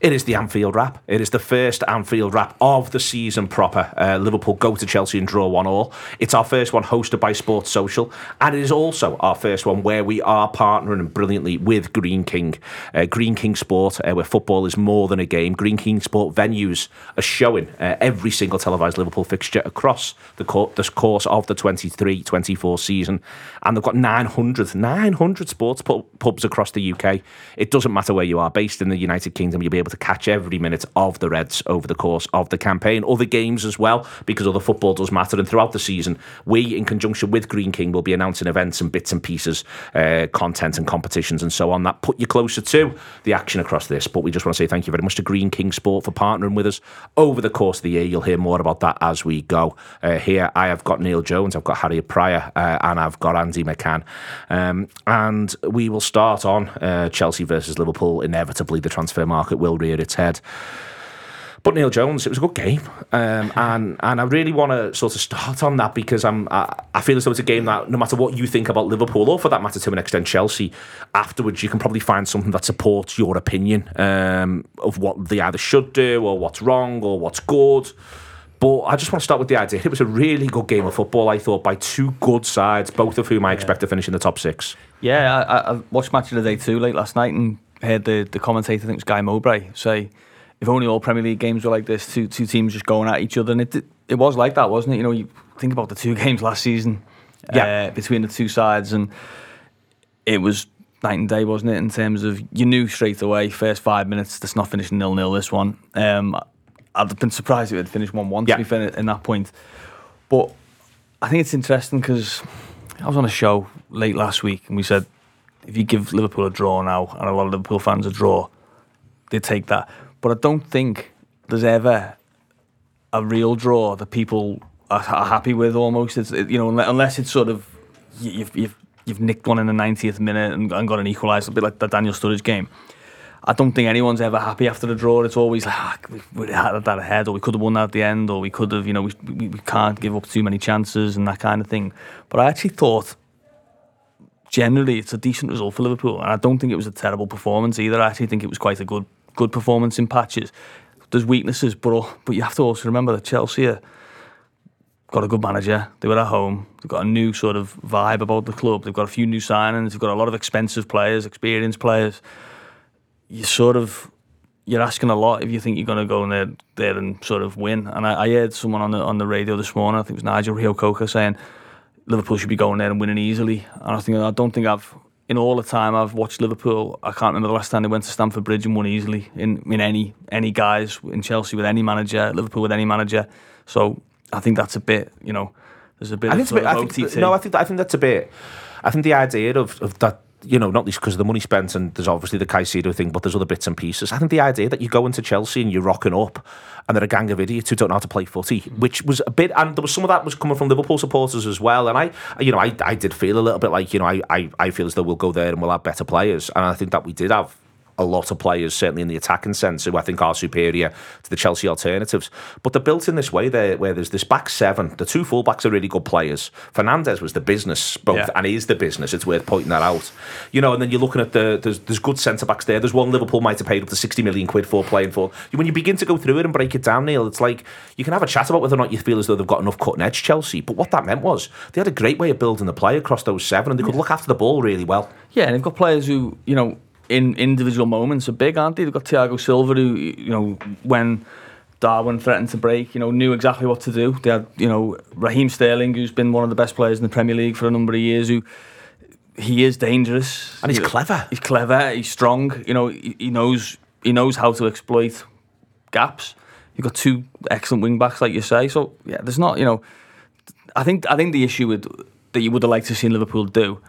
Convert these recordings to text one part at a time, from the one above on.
It is the Anfield wrap. It is the first Anfield wrap of the season proper. Uh, Liverpool go to Chelsea and draw one all. It's our first one hosted by Sports Social, and it is also our first one where we are partnering brilliantly with Greene King, uh, Greene King Sport, uh, where football is more than a game. Greene King Sport venues are showing uh, every single televised Liverpool fixture across the, the course of the 23-24 season, and they've got 900, 900 sports pu- pubs across the UK. It doesn't matter where you are, based in the United Kingdom, you'll be able to catch every minute of the Reds over the course of the campaign. Other games as well, because other football does matter. And throughout the season, we, in conjunction with Greene King, will be announcing events and bits and pieces, uh, content and competitions and so on that put you closer to the action across this. But we just want to say thank you very much to Greene King Sport for partnering with us over the course of the year. You'll hear more about that as we go. Uh, here, I have got Neil Jones, I've got Harriet Prior, uh, and I've got Andy McCann. Um, and we will start on uh, Chelsea versus Liverpool. Inevitably, the transfer market will rear its head. But Neil Jones, it was a good game, um, and and I really want to sort of start on that because I'm I, I, feel as though it's a game that no matter what you think about Liverpool or for that matter to an extent Chelsea, afterwards you can probably find something that supports your opinion um, of what they either should do or what's wrong or what's good. But I just want to start with the idea. It was a really good game of football, I thought, by two good sides, both of whom I expect yeah. to finish in the top six. Yeah, I, I watched match of the day too late last night and heard the, the commentator, I think it was Guy Mowbray, say if only all Premier League games were like this, two two teams just going at each other, and it it was like that, wasn't it? You know, you think about the two games last season, yeah. Uh, between the two sides, and it was night and day, wasn't it? In terms of you knew straight away, first five minutes, that's not finishing nil nil. This one, um, I'd have been surprised if it had finished one one. To be fair, in that point, but I think it's interesting because I was on a show late last week, and we said if you give Liverpool a draw now, and a lot of Liverpool fans a draw, they take that. But I don't think there's ever a real draw that people are, happy with. Almost, it's it, you know, unless it's sort of you've you've you've nicked one in the 90th minute and, and got an equaliser, a bit like the Daniel Sturridge game. I don't think anyone's ever happy after the draw. It's always like ah, we, we had that ahead, or we could have won that at the end, or we could have, you know, we, we, we can't give up too many chances and that kind of thing. But I actually thought generally it's a decent result for Liverpool, and I don't think it was a terrible performance either. I actually think it was quite a good good performance in patches. There's weaknesses, but but you have to also remember that Chelsea are, got a good manager. They were at home. They've got a new sort of vibe about the club. They've got a few new signings. They've got a lot of expensive players, experienced players. You sort of you're asking a lot if you think you're going to go in there, there and sort of win. And I, I heard someone on the on the radio this morning. I think it was Nigel Reo-Coker saying Liverpool should be going there and winning easily. And I think I don't think I've in all the time I've watched Liverpool, I can't remember the last time they went to Stamford Bridge and won easily in, in any any guys in Chelsea with any manager, Liverpool with any manager. So I think that's a bit, you know, there's a bit. I think, of, bit, I think no, I think I think that's a bit. I think the idea of, of that you know, not least because of the money spent, and there's obviously the Caicedo thing, but there's other bits and pieces. I think the idea that you go into Chelsea and you're rocking up, and they're a gang of idiots who don't know how to play footy, which was a bit, and there was some of that was coming from Liverpool supporters as well. And I, you know, I, I did feel a little bit like, you know, I, I, I feel as though we'll go there and we'll have better players, and I think that we did have a lot of players, certainly in the attacking sense, who I think are superior to the Chelsea alternatives. But they're built in this way there, where there's this back seven. The two fullbacks are really good players. Fernandez was the business, both, yeah. and is the business. It's worth pointing that out. You know, and then you're looking at the there's, there's good centre backs there. There's one Liverpool might have paid up to 60 million quid for playing for. When you begin to go through it and break it down, Neil, it's like you can have a chat about whether or not you feel as though they've got enough cutting edge Chelsea. But what that meant was they had a great way of building the play across those seven, and they could look after the ball really well. Yeah, and they've got players who you know in individual moments are big, aren't they? They've got Thiago Silva, who you know when Darwin threatened to break, you know, knew exactly what to do. They had, you know, Raheem Sterling, who's been one of the best players in the Premier League for a number of years, who he is dangerous and he's clever. He's clever. He's strong. You know, he, he knows he knows how to exploit gaps. You've got two excellent wing backs, like you say. So yeah, there's not, you know, I think I think the issue with that you would have liked to see Liverpool do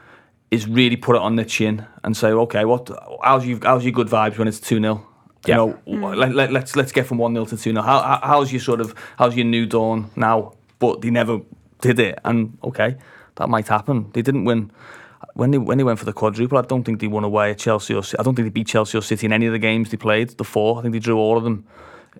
is really put it on the chin and say, okay, what how's you how's your good vibes when it's two 0 you know, mm. let, let, let's let's get from one 0 to two 0 how, how's your sort of how's your new dawn now? But they never did it, and okay, that might happen. They didn't win when they when they went for the quadruple. I don't think they won away at Chelsea or I don't think they beat Chelsea or City in any of the games they played. The four, I think they drew all of them.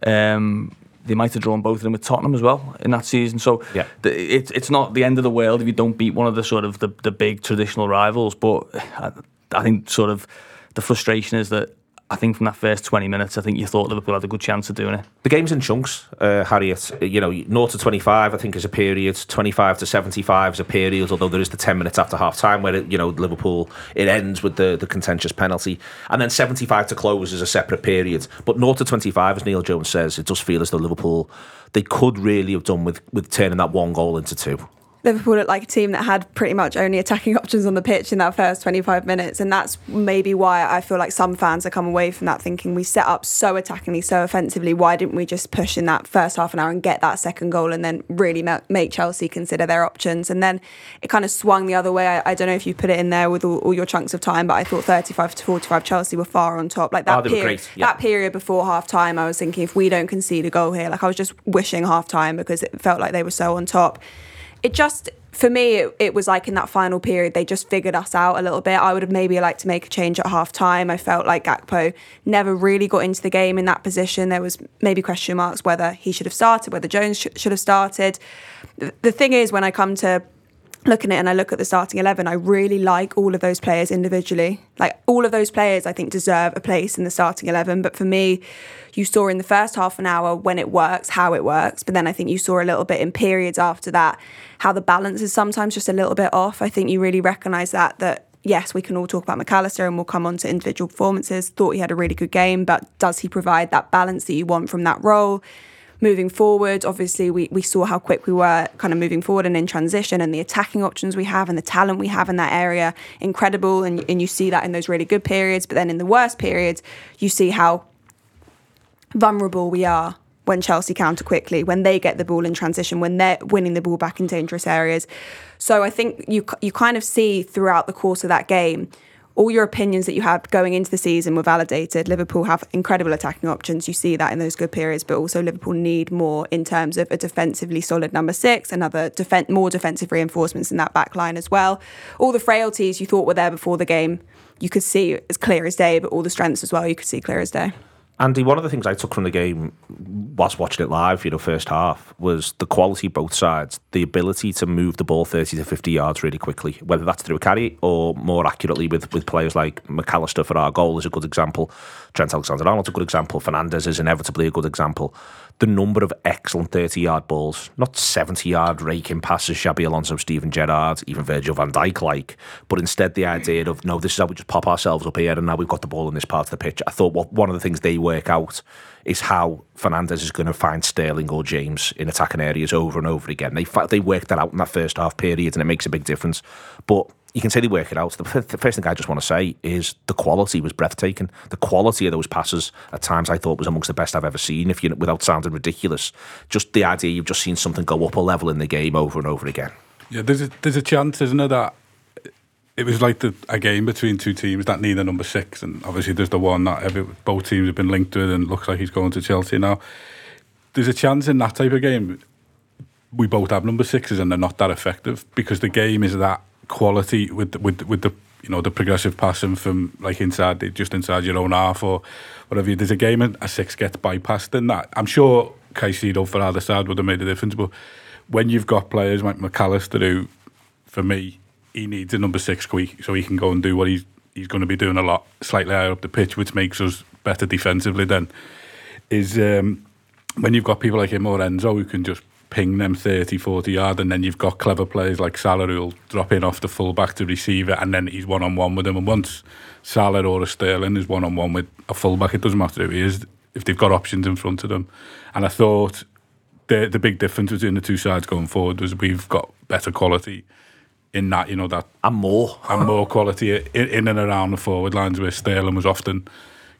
Um, they might have drawn both of them with Tottenham as well in that season. So yeah. the, it's it's not the end of the world if you don't beat one of the sort of the, the big traditional rivals. But I, I think sort of the frustration is that I think from that first 20 minutes, I think you thought Liverpool had a good chance of doing it. The game's in chunks, uh, Harriet. You know, 0 to 25, I think, is a period. 25 to 75 is a period, although there is the 10 minutes after half time where, it, you know, Liverpool, it ends with the, the contentious penalty. And then 75 to close is a separate period. But 0 to 25, as Neil Jones says, it does feel as though Liverpool, they could really have done with, with turning that one goal into two. Liverpool looked like a team that had pretty much only attacking options on the pitch in that first 25 minutes. And that's maybe why I feel like some fans are come away from that thinking we set up so attackingly, so offensively. Why didn't we just push in that first half an hour and get that second goal and then really make Chelsea consider their options? And then it kind of swung the other way. I, I don't know if you put it in there with all, all, your chunks of time, but I thought 35 to 45 Chelsea were far on top. Like that, oh, period, yeah. that period before half time, I was thinking if we don't concede a goal here, like I was just wishing half time because it felt like they were so on top. It just for me, it, it, was like in that final period, they just figured us out a little bit. I would have maybe liked to make a change at half time. I felt like Gakpo never really got into the game in that position. There was maybe question marks whether he should have started, whether Jones sh- should have started. The, the thing is, when I come to looking at it and I look at the starting 11, I really like all of those players individually. Like all of those players, I think deserve a place in the starting 11. But for me, you saw in the first half an hour when it works, how it works. But then I think you saw a little bit in periods after that, how the balance is sometimes just a little bit off. I think you really recognise that, that yes, we can all talk about Mac Allister and we'll come on to individual performances. Thought he had a really good game, but does he provide that balance that you want from that role? Moving forward, obviously, we, we saw how quick we were kind of moving forward and in transition, and the attacking options we have and the talent we have in that area, incredible. And, and you see that in those really good periods. But then in the worst periods, you see how vulnerable we are when Chelsea counter quickly, when they get the ball in transition, when they're winning the ball back in dangerous areas. So I think you you kind of see throughout the course of that game, all your opinions that you had going into the season were validated. Liverpool have incredible attacking options. You see that in those good periods, but also Liverpool need more in terms of a defensively solid number six, another defen- more defensive reinforcements in that back line as well. All the frailties you thought were there before the game, you could see as clear as day, but all the strengths as well, you could see clear as day. Andy, one of the things I took from the game whilst watching it live, you know, first half, was the quality both sides, the ability to move the ball 30 to 50 yards really quickly, whether that's through a carry or more accurately with, with players like Mac Allister for our goal is a good example. Trent Alexander-Arnold's a good example. Fernandez is inevitably a good example the number of excellent 30 yard balls, not 70 yard raking passes, Xabi Alonso, Steven Gerrard, even Virgil van Dijk like, but instead the idea of, no, this is how we just pop ourselves up here and now we've got the ball in this part of the pitch. I thought one of the things they work out is how Fernandez is going to find Sterling or James in attacking areas over and over again. They they worked that out in that first half period and it makes a big difference. But you can say they work it out. The, first thing I just want to say is the quality was breathtaking. The quality of those passes at times I thought was amongst the best I've ever seen. If you, without sounding ridiculous, just the idea you've just seen something go up a level in the game over and over again. Yeah, there's a, there's a chance, isn't there, that it was like the, a game between two teams that need a number six, and obviously there's the one that every, both teams have been linked with, and looks like he's going to Chelsea now. There's a chance in that type of game we both have number sixes and they're not that effective because the game is that quality with with with the you know the progressive passing from like inside just inside your own half or whatever. There's a game and a six gets bypassed in that. I'm sure Caicedo for either side would have made a difference, but when you've got players like Mac Allister who, for me, he needs a number six squeak so he can go and do what he's he's going to be doing a lot slightly higher up the pitch, which makes us better defensively. Then is um, when you've got people like him or Enzo who can just ping them 30, 40 yard, and then you've got clever players like Salah who'll drop in off the fullback to receive it, and then he's one on one with him. And once Salah or a Sterling is one on one with a fullback, it doesn't matter who he is, if they've got options in front of them. And I thought the the big difference between the two sides going forward was we've got better quality in that, you know, that And more. and more quality in, in and around the forward lines where Sterling was often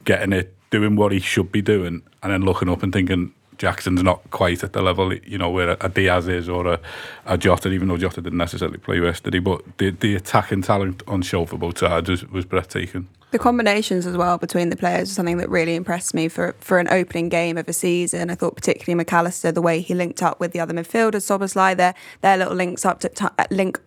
getting it, doing what he should be doing, and then looking up and thinking Jackson's not quite at the level, you know, where a Diaz is or a, a Jota, even though Jota didn't necessarily play yesterday. But the, the attacking talent on show for both sides was, was breathtaking. The combinations as well between the players is something that really impressed me for for an opening game of a season. I thought particularly Mac Allister, the way he linked up with the other midfielders, Szoboszlai, their their little links up to link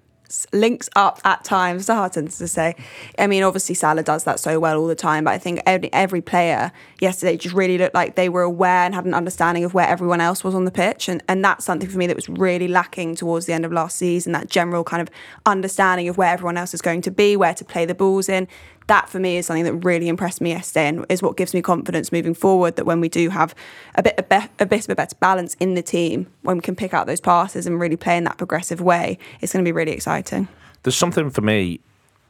links up at times. A hard sentence to say. I mean, obviously Salah does that so well all the time, but I think every, every player yesterday just really looked like they were aware and had an understanding of where everyone else was on the pitch, and and that's something for me that was really lacking towards the end of last season. That general kind of understanding of where everyone else is going to be, where to play the balls in. That for me is something that really impressed me yesterday, and is what gives me confidence moving forward. That when we do have a bit a, be- a bit of a better balance in the team, when we can pick out those passes and really play in that progressive way, it's going to be really exciting. There's something for me,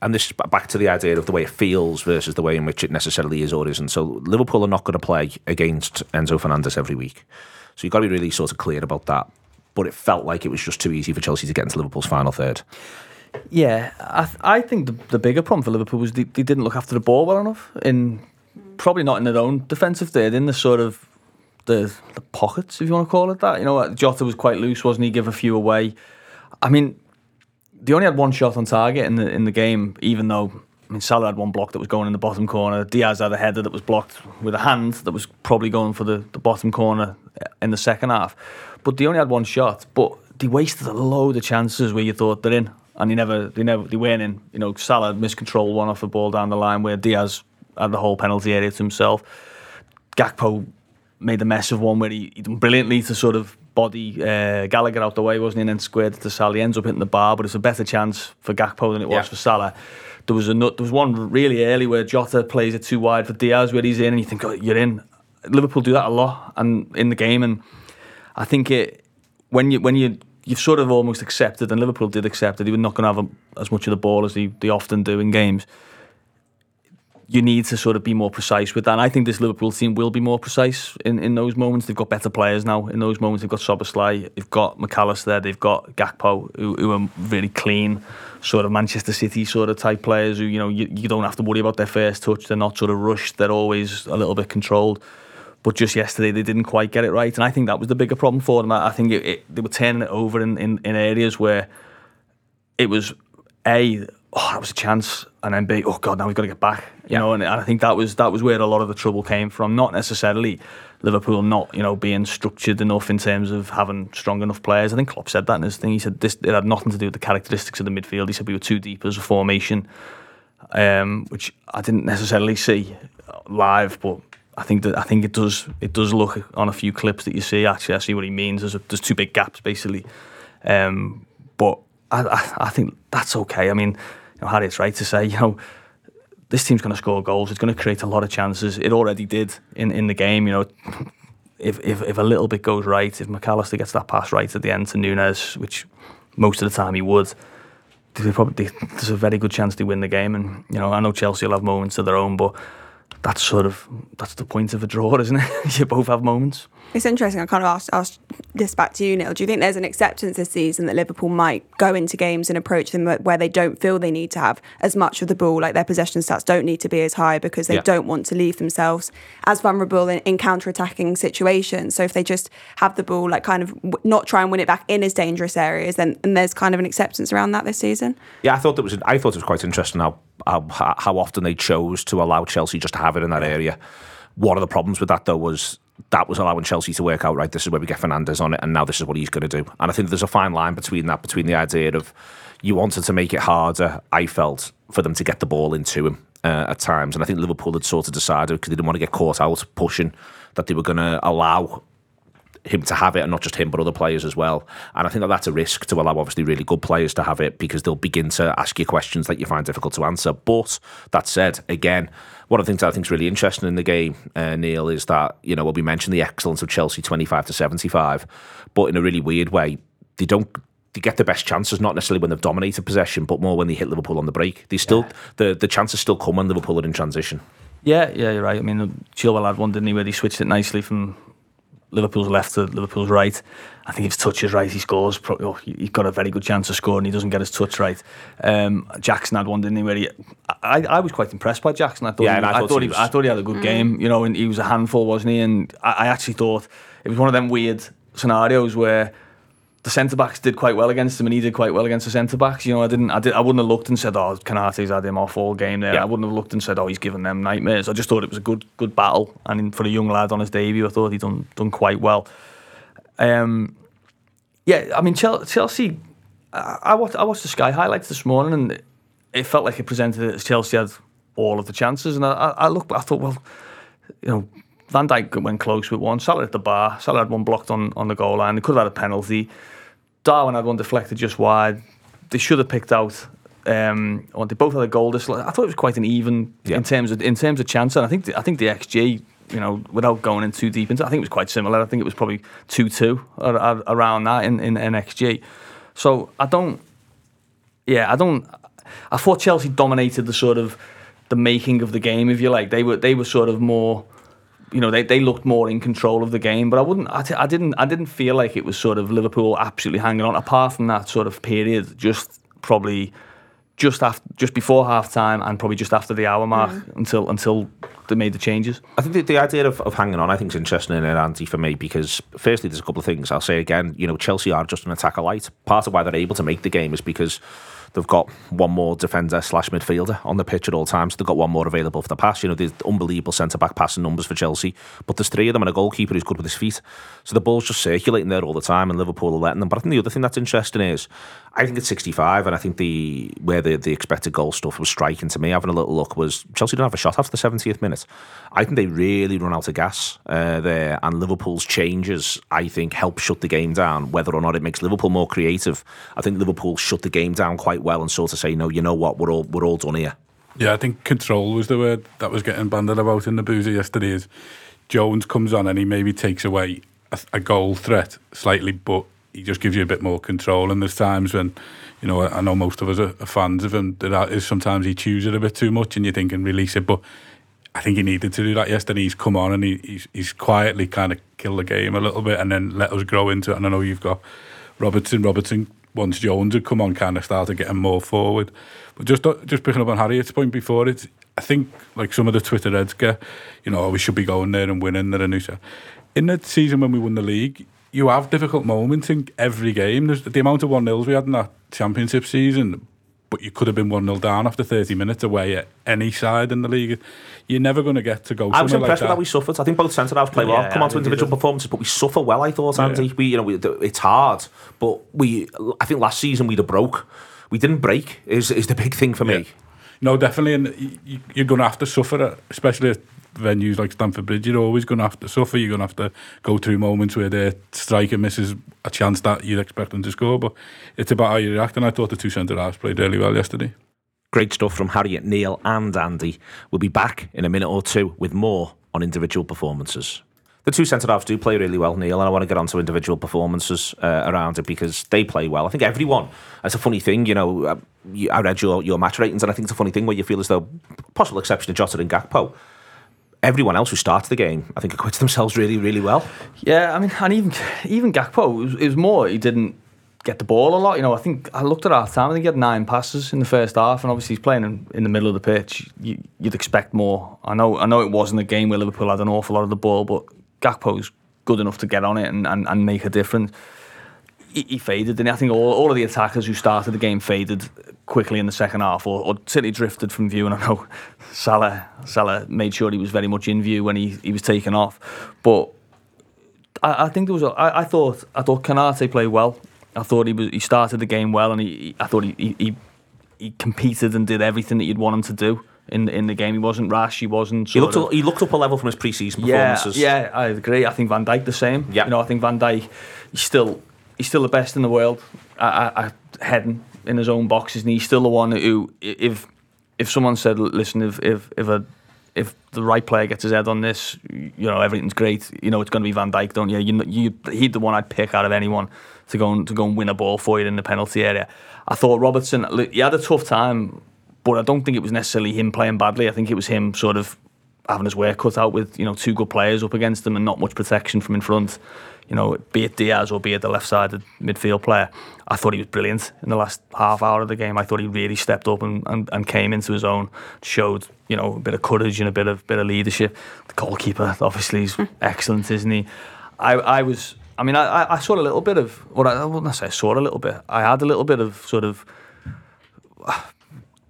and this is back to the idea of the way it feels versus the way in which it necessarily is or isn't. So Liverpool are not going to play against Enzo Fernandez every week. So you've got to be really sort of clear about that. But it felt like it was just too easy for Chelsea to get into Liverpool's final third. Yeah, I, th- I think the, the bigger problem for Liverpool was they, they didn't look after the ball well enough. In probably not in their own defensive third, in the sort of the the pockets, if you want to call it that. You know, Jota was quite loose, wasn't he? Give a few away. I mean, they only had one shot on target in the in the game, even though I mean Salah had one block that was going in the bottom corner. Diaz had a header that was blocked with a hand that was probably going for the, the bottom corner eh, in the second half. But they only had one shot, but they wasted a load of chances where you thought they're in, and they never they never they weren't in. You know, Salah miscontrolled one off the ball down the line where Diaz had the whole penalty area to himself. Gakpo made a mess of one where he, he done brilliantly to sort of body uh, Gallagher out the way, wasn't he? And then squared it to Salah. He ends up hitting the bar, but it's a better chance for Gakpo than it was Yeah. for Salah. There was a nut, there was one really early where Jota plays it too wide for Diaz, where he's in, and you think, oh, you're in. Liverpool do that a lot, and in the game, and I think it when you when you you've sort of almost accepted, and Liverpool did accept that they were not going to have a, as much of the ball as they, they often do in games you need to sort of be more precise with that. And I think this Liverpool team will be more precise in, in those moments. They've got better players now in those moments. They've got Szoboszlai, they've got Mac Allister, they've got Gakpo, who, who are really clean, sort of Manchester City sort of type players who, you know, you, you don't have to worry about their first touch. They're not sort of rushed. They're always a little bit controlled. But just yesterday, they didn't quite get it right. And I think that was the bigger problem for them. I I think it, it, they were turning it over in, in, in areas where it was A, oh, that was a chance, and then B, oh god, now we've got to get back. You Yeah. know, and, and I think that was that was where a lot of the trouble came from. Not necessarily Liverpool not you know being structured enough in terms of having strong enough players. I think Klopp said that in his thing. He said this it had nothing to do with the characteristics of the midfield. He said we were too deep as a formation, um, which I didn't necessarily see live, but. I think that I think it does it does look on a few clips that you see. Actually, I see what he means. There's a, there's two big gaps basically, um, but I, I, I think that's okay. I mean, you know, Harriet's right to say, you know, this team's going to score goals. It's going to create a lot of chances. It already did in, in the game. You know, if, if if a little bit goes right, if Mac Allister gets that pass right at the end to Núñez, which most of the time he would, they probably there's a very good chance they win the game. And you know, I know Chelsea will have moments of their own, but that's sort of that's the point of a draw, isn't it? you both have moments. It's interesting. I kind of asked, asked this back to you, Neil. Do you think there's an acceptance this season that Liverpool might go into games and approach them where they don't feel they need to have as much of the ball, like their possession stats don't need to be as high because they Yeah. don't want to leave themselves as vulnerable in, in counter-attacking situations. So if they just have the ball, like kind of w- not try and win it back in as dangerous areas, then and there's kind of an acceptance around that this season. Yeah, I thought that was. I thought it was quite interesting how how how often they chose to allow Chelsea just to have it in that area. One of the problems with that though was that was allowing Chelsea to work out right. This is where we get Fernandez on it, and now this is what he's going to do. And I think there's a fine line between that, between the idea of you wanted to make it harder. I felt for them to get the ball into him uh, at times, and I think Liverpool had sort of decided because they didn't want to get caught out pushing that they were going to allow him to have it, and not just him, but other players as well. And I think that that's a risk to allow obviously really good players to have it because they'll begin to ask you questions that you find difficult to answer. But that said, again, one of the things I think is really interesting in the game, uh, Neil, is that you know well, we mentioned the excellence of Chelsea twenty five to seventy five, but in a really weird way, they don't they get the best chances, not necessarily when they've dominated possession, but more when they hit Liverpool on the break. They still the the chances still come when Liverpool are in transition. Yeah, yeah, you're right. I mean, Chilwell had one, didn't he, where he switched it nicely from Liverpool's left to Liverpool's right. I think if his touch is right, he scores. Pro- oh, he- he's got a very good chance of scoring. He doesn't get his touch right. Um, Jackson had one, didn't he? Where he, I, I was quite impressed by Jackson. I thought, Yeah, he, and I I, thought thought he he, was- I thought he had a good game. You know, and he was a handful, wasn't he? And I, I actually thought it was one of them weird scenarios where the centre backs did quite well against him, and he did quite well against the centre backs. You know, I didn't, I did, I wouldn't have looked and said, "Oh, Konaté's had him off all game there." Yeah. I wouldn't have looked and said, "Oh, he's given them nightmares." I just thought it was a good, good battle, and for a young lad on his debut, I thought he done done quite well. Um, yeah, I mean Chelsea. I, I watched I watched the Sky highlights this morning, and it felt like it presented it as Chelsea had all of the chances. And I, I, looked, I thought, well, you know, Van Dijk went close with one. Salah at the bar. Salah had one blocked on, on the goal line. They could have had a penalty. Darwin had one deflected just wide. They should have picked out. Um, or they both had a goal. This I thought it was quite an even Yeah. in terms of in terms of chance. And I think the, I think the XG, you know, without going in too deep into, it, I think it was quite similar. I think it was probably two two around that in, in, in XG. So I don't. Yeah, I don't. I thought Chelsea dominated the sort of the making of the game, if you like. They were they were sort of more, you know, they, they looked more in control of the game. But I wouldn't, I, t- I didn't, I didn't feel like it was sort of Liverpool absolutely hanging on. Apart from that sort of period, just probably just after, just before half time, and probably just after the hour mark mm. until until they made the changes. I think the, the idea of, of hanging on, I think, is interesting in it, Andy, for me, because firstly, there's a couple of things. I'll say again, you know, Chelsea are just an attacker light. Part of why they're able to make the game is because they've got one more defender slash midfielder on the pitch at all times. They've got one more available for the pass. You know, there's unbelievable centre back passing numbers for Chelsea, but there's three of them and a goalkeeper who's good with his feet. So the ball's just circulating there all the time, and Liverpool are letting them. But I think the other thing that's interesting is, I think it's 65, and I think the where the, the expected goal stuff was striking to me. Having a little look was Chelsea didn't have a shot after the 70th minute. I think they really run out of gas uh, there, and Liverpool's changes, I think, help shut the game down. Whether or not it makes Liverpool more creative, I think Liverpool shut the game down quite well and sort of say, no, you know what, we're all we're all done here. Yeah, I think control was the word that was getting banded about in the boozer yesterday. Is Jones comes on and he maybe takes away a, a goal threat slightly, but he just gives you a bit more control. And there's times when, you know, I know most of us are, fans of him. That is sometimes he chews it a bit too much, and you think and release it. But I think he needed to do that yesterday. He's come on and he, he's he's quietly kind of killed the game a little bit, and then let us grow into it. And I know you've got Robertson. Robertson once Jones had come on, kind of started getting more forward. But just just picking up on Harriet's point before it, I think like some of the Twitter heads get, you know, oh, we should be going there and winning there and In the season when we won the league, you have difficult moments in every game. There's the amount of one nils we had in that championship season. But you could have been 1 0 down after 30 minutes away at any side in the league. You're never going to get to go I was impressed like with how we suffered. I think both centre halves play well. Yeah, Come on to individual they performances, but we suffer well. I thought, Andy. We, you know, we, it's hard, but we. I think last season we'd have broke. We didn't break. Is is the big thing for Yeah. me. No, definitely, and y- y- you're going to have to suffer, especially at venues like Stamford Bridge. You're always going to have to suffer. You're going to have to go through moments where the striker misses a chance that you'd expect them to score. But it's about how you react, and I thought the two centre halves played really well yesterday. Great stuff from Harriet, Neil, and Andy. We'll be back in a minute or two with more on individual performances. The two centre halves do play really well, Neil, and I want to get onto individual performances uh, around it because they play well. I think everyone. It's a funny thing, you know. uh, I read your, your match ratings, and I think it's a funny thing where you feel as though, possible exception of Jota and Gakpo, everyone else who started the game, I think, acquitted themselves really, really well. Yeah, I mean, and even even Gakpo, it was, it was more he didn't get the ball a lot. You know, I think I looked at half time. I think he had nine passes in the first half, and obviously he's playing in, in the middle of the pitch. You, you'd expect more. I know, I know it wasn't a game where Liverpool had an awful lot of the ball, but Gakpo's good enough to get on it and, and, and make a difference. He, he faded, and I think all, all of the attackers who started the game faded quickly in the second half, or, or certainly drifted from view. And I know Salah, Salah made sure he was very much in view when he, he was taken off, but I, I think there was. A, I, I thought. I thought Konaté played well. I thought he was. He started the game well, and he. I thought he, he. he competed and did everything that you'd want him to do. in in the game. He wasn't rash. He wasn't. He looked, of- he looked up a level from his pre-season yeah, performances. yeah, I agree. I think Van Dijk the same. Yeah. you know, I think Van Dijk he's still he's still the best in the world at, at, heading in his own boxes, and he's still the one who if if someone said, listen, if if if a if the right player gets his head on this, you know everything's great. You know it's going to be Van Dijk, don't you? You, you he'd the one I'd pick out of anyone to go and to go and win a ball for you in the penalty area. I thought Robertson, he had a tough time, but I don't think it was necessarily him playing badly. I think it was him sort of having his work cut out with you know two good players up against him and not much protection from in front. You know, be it Diaz or be it the left-sided midfield player. I thought he was brilliant in the last half hour of the game. I thought he really stepped up and, and, and came into his own, showed you know a bit of courage and a bit of bit of leadership. The goalkeeper obviously is hmm. excellent, isn't he? I, I was. I mean, I, I- I saw a little bit of what I, I wouldn't say I saw a little bit. I had a little bit of sort of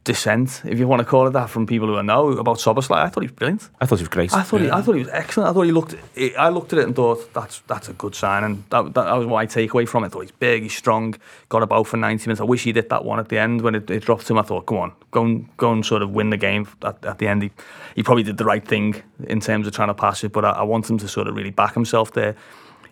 dissent, if you want to call it that, from people who I know about Szoboszlai. I thought he was brilliant. I thought he was great. I thought he, I thought he was excellent. I thought he looked. I looked at it and thought that's that's a good sign, and that, that, was my takeaway from it. I thought he's big, he's strong, got about for ninety minutes. I wish he did that one at the end when it, it dropped him. I thought, go on, go and go and sort of win the game at, at the end. He, he probably did the right thing in terms of trying to pass it, but I, I want him to sort of really back himself there.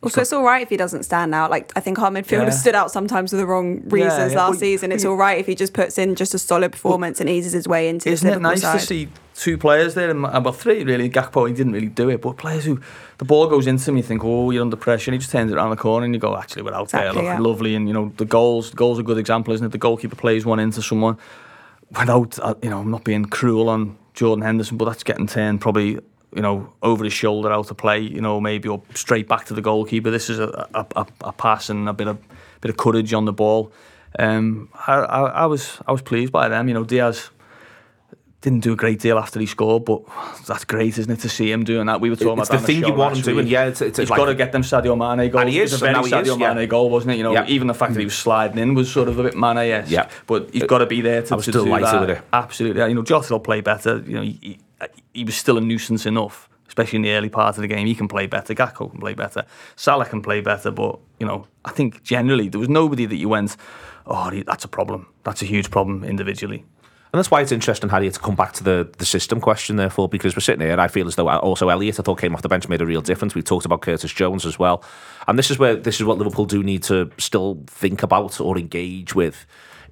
Also, it's all right if he doesn't stand out. Like I think our midfielder Yeah. stood out sometimes for the wrong reasons yeah, last but- season. It's all right if he just puts in just a solid performance and eases his way into Isn't it nice side. to see two players there, and well, three really. Gakpo, he didn't really do it, but players who the ball goes into him, you think, oh, you're under pressure, and he just turns it around the corner, and you go, actually, we're out there, Exactly, looking yeah. lovely, and you know the goals. The goals are a good example, isn't it? The goalkeeper plays one into someone without, uh, you know, I'm not being cruel on Jordan Henderson, but that's getting turned probably. You know, over his shoulder out to play. You know, maybe or straight back to the goalkeeper. This is a, a, a, a pass and a bit of bit of courage on the ball. Um, I, I, I was I was pleased by them. You know, Diaz didn't do a great deal after he scored, but that's great, isn't it, to see him doing that? We were talking It's about the thing you want him doing, yeah, it's- it's he's like- got to get them Sadio Mane goals. And he is, It's a very Sadio is, yeah. Mane goal, wasn't it? You know, Yeah. even the fact that he was sliding in was sort of a bit Mane-esque. Yeah. but he's got to be there to, I was to do that. with it. Absolutely, you know, Jota will play better. You know, he, he, was still a nuisance enough. Especially in the early part of the game, he can play better. Gakpo can play better. Salah can play better. But you know, I think generally there was nobody that you went, "Oh, that's a problem. That's a huge problem individually." And that's why it's interesting, Harry, to come back to the, the system question, therefore, because we're sitting here and I feel as though uh, also Elliot, I thought, came off the bench, made a real difference. We've talked about Curtis Jones as well. And this is where this is what Liverpool do need to still think about or engage with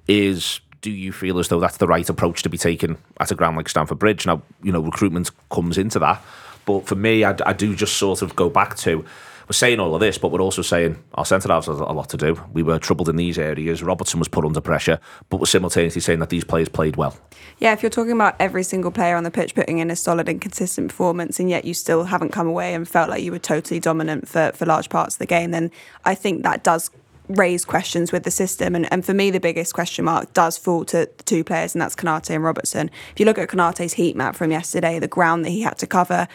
is do you feel as though that's the right approach to be taken at a ground like Stamford Bridge? Now, you know, recruitment comes into that. But for me, I, I do just sort of go back to we're saying all of this, but we're also saying our centre halves has a lot to do. We were troubled in these areas. Robertson was put under pressure, but we're simultaneously saying that these players played well. Yeah, if you're talking about every single player on the pitch putting in a solid and consistent performance, and yet you still haven't come away and felt like you were totally dominant for, for large parts of the game, then I think that does raise questions with the system. And, and for me, the biggest question mark does fall to the two players, and that's Konaté and Robertson. If you look at Konaté's heat map from yesterday, the ground that he had to cover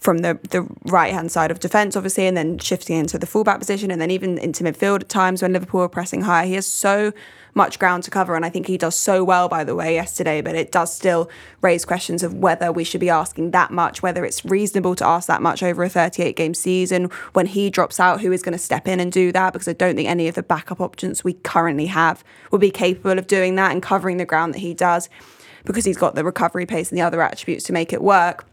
from the, the right hand side of defence, obviously, and then shifting into the fullback position, and then even into midfield at times when Liverpool are pressing high. He has so much ground to cover, and I think he does so well, by the way, yesterday. But it does still raise questions of whether we should be asking that much, whether it's reasonable to ask that much over a 38 game season. When he drops out, who is going to step in and do that? Because I don't think any of the backup options we currently have would be capable of doing that and covering the ground that he does, because he's got the recovery pace and the other attributes to make it work.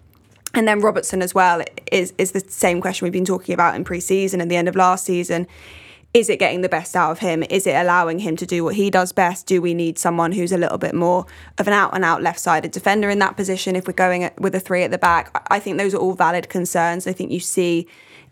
And then Robertson as well is is the same question we've been talking about in pre-season and the end of last season. Is it getting the best out of him? Is it allowing him to do what he does best? Do we need someone who's a little bit more of an out and out left sided defender in that position if we're going with a three at the back? I- I think those are all valid concerns. I think you see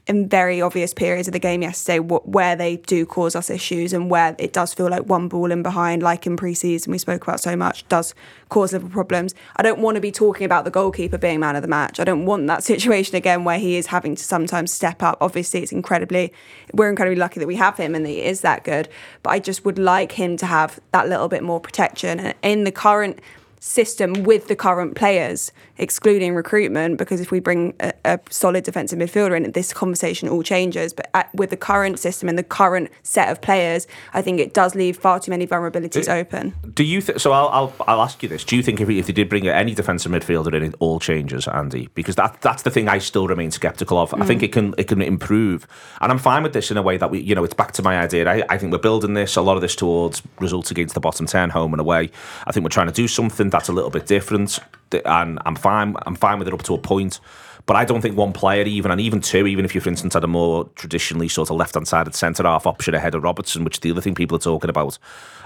in very obvious periods of the game yesterday wh- where they do cause us issues and where it does feel like one ball in behind, like in pre-season we spoke about so much, does cause Liverpool problems. I don't want to be talking about the goalkeeper being man of the match. I don't want that situation again where he is having to sometimes step up. Obviously, it's incredibly we're incredibly lucky that we have him and that he is that good. But I just would like him to have that little bit more protection and in the current system with the current players, excluding recruitment, because if we bring a, a solid defensive midfielder in, this conversation all changes. But at, with the current system and the current set of players, I think it does leave far too many vulnerabilities uh, open. Do you think so? I'll, I'll I'll ask you this. Do you think if, if they did bring any defensive midfielder in, it all changes, Andy? Because that that's the thing I still remain sceptical of. I think mm. it can it can improve, and I'm fine with this in a way that we you know it's back to my idea. I, I think we're building this a lot of this towards results against the bottom ten, home and away. I think we're trying to do something that's a little bit different, and I'm fine. I'm fine with it up to a point. But I don't think one player, even and even two, even if you, for instance, had a more traditionally sort of left-hand sided centre half option ahead of Robertson, which is the other thing people are talking about,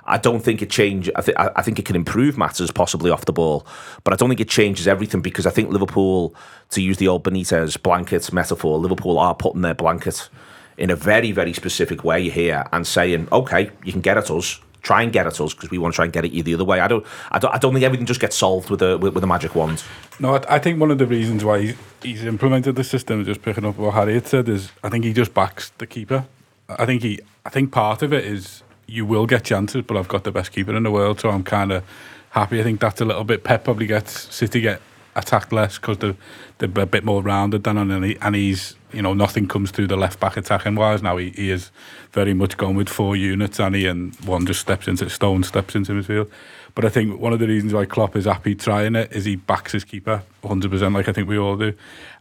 I don't think it change. I think I think it can improve matters possibly off the ball, but I don't think it changes everything because I think Liverpool, to use the old Benitez blanket metaphor, Liverpool are putting their blanket in a very very specific way here and saying, okay, you can get at us try and get at us because we want to try and get at you the other way. I don't, I don't, I don't think everything just gets solved with a with, with a magic wand. No, I, I, think one of the reasons why he's, he's implemented the system, just picking up what Harriet said, is I think he just backs the keeper. I think he, I think part of it is you will get chances, but I've got the best keeper in the world, so I'm kind of happy. I think that's a little bit. Pep probably gets City get attacked less because they're, they're a bit more rounded than on, he, and he's you know nothing comes through the left back attacking wise. Now he, he is very much going with four units, and he and one just steps into Stones steps into midfield. But I think one of the reasons why Klopp is happy trying it is he backs his keeper 100%, like I think we all do.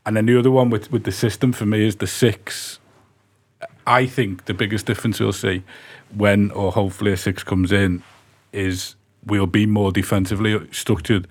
And then the other one with, with the system for me is the six. I think the biggest difference we'll see when or hopefully a six comes in is we'll be more defensively structured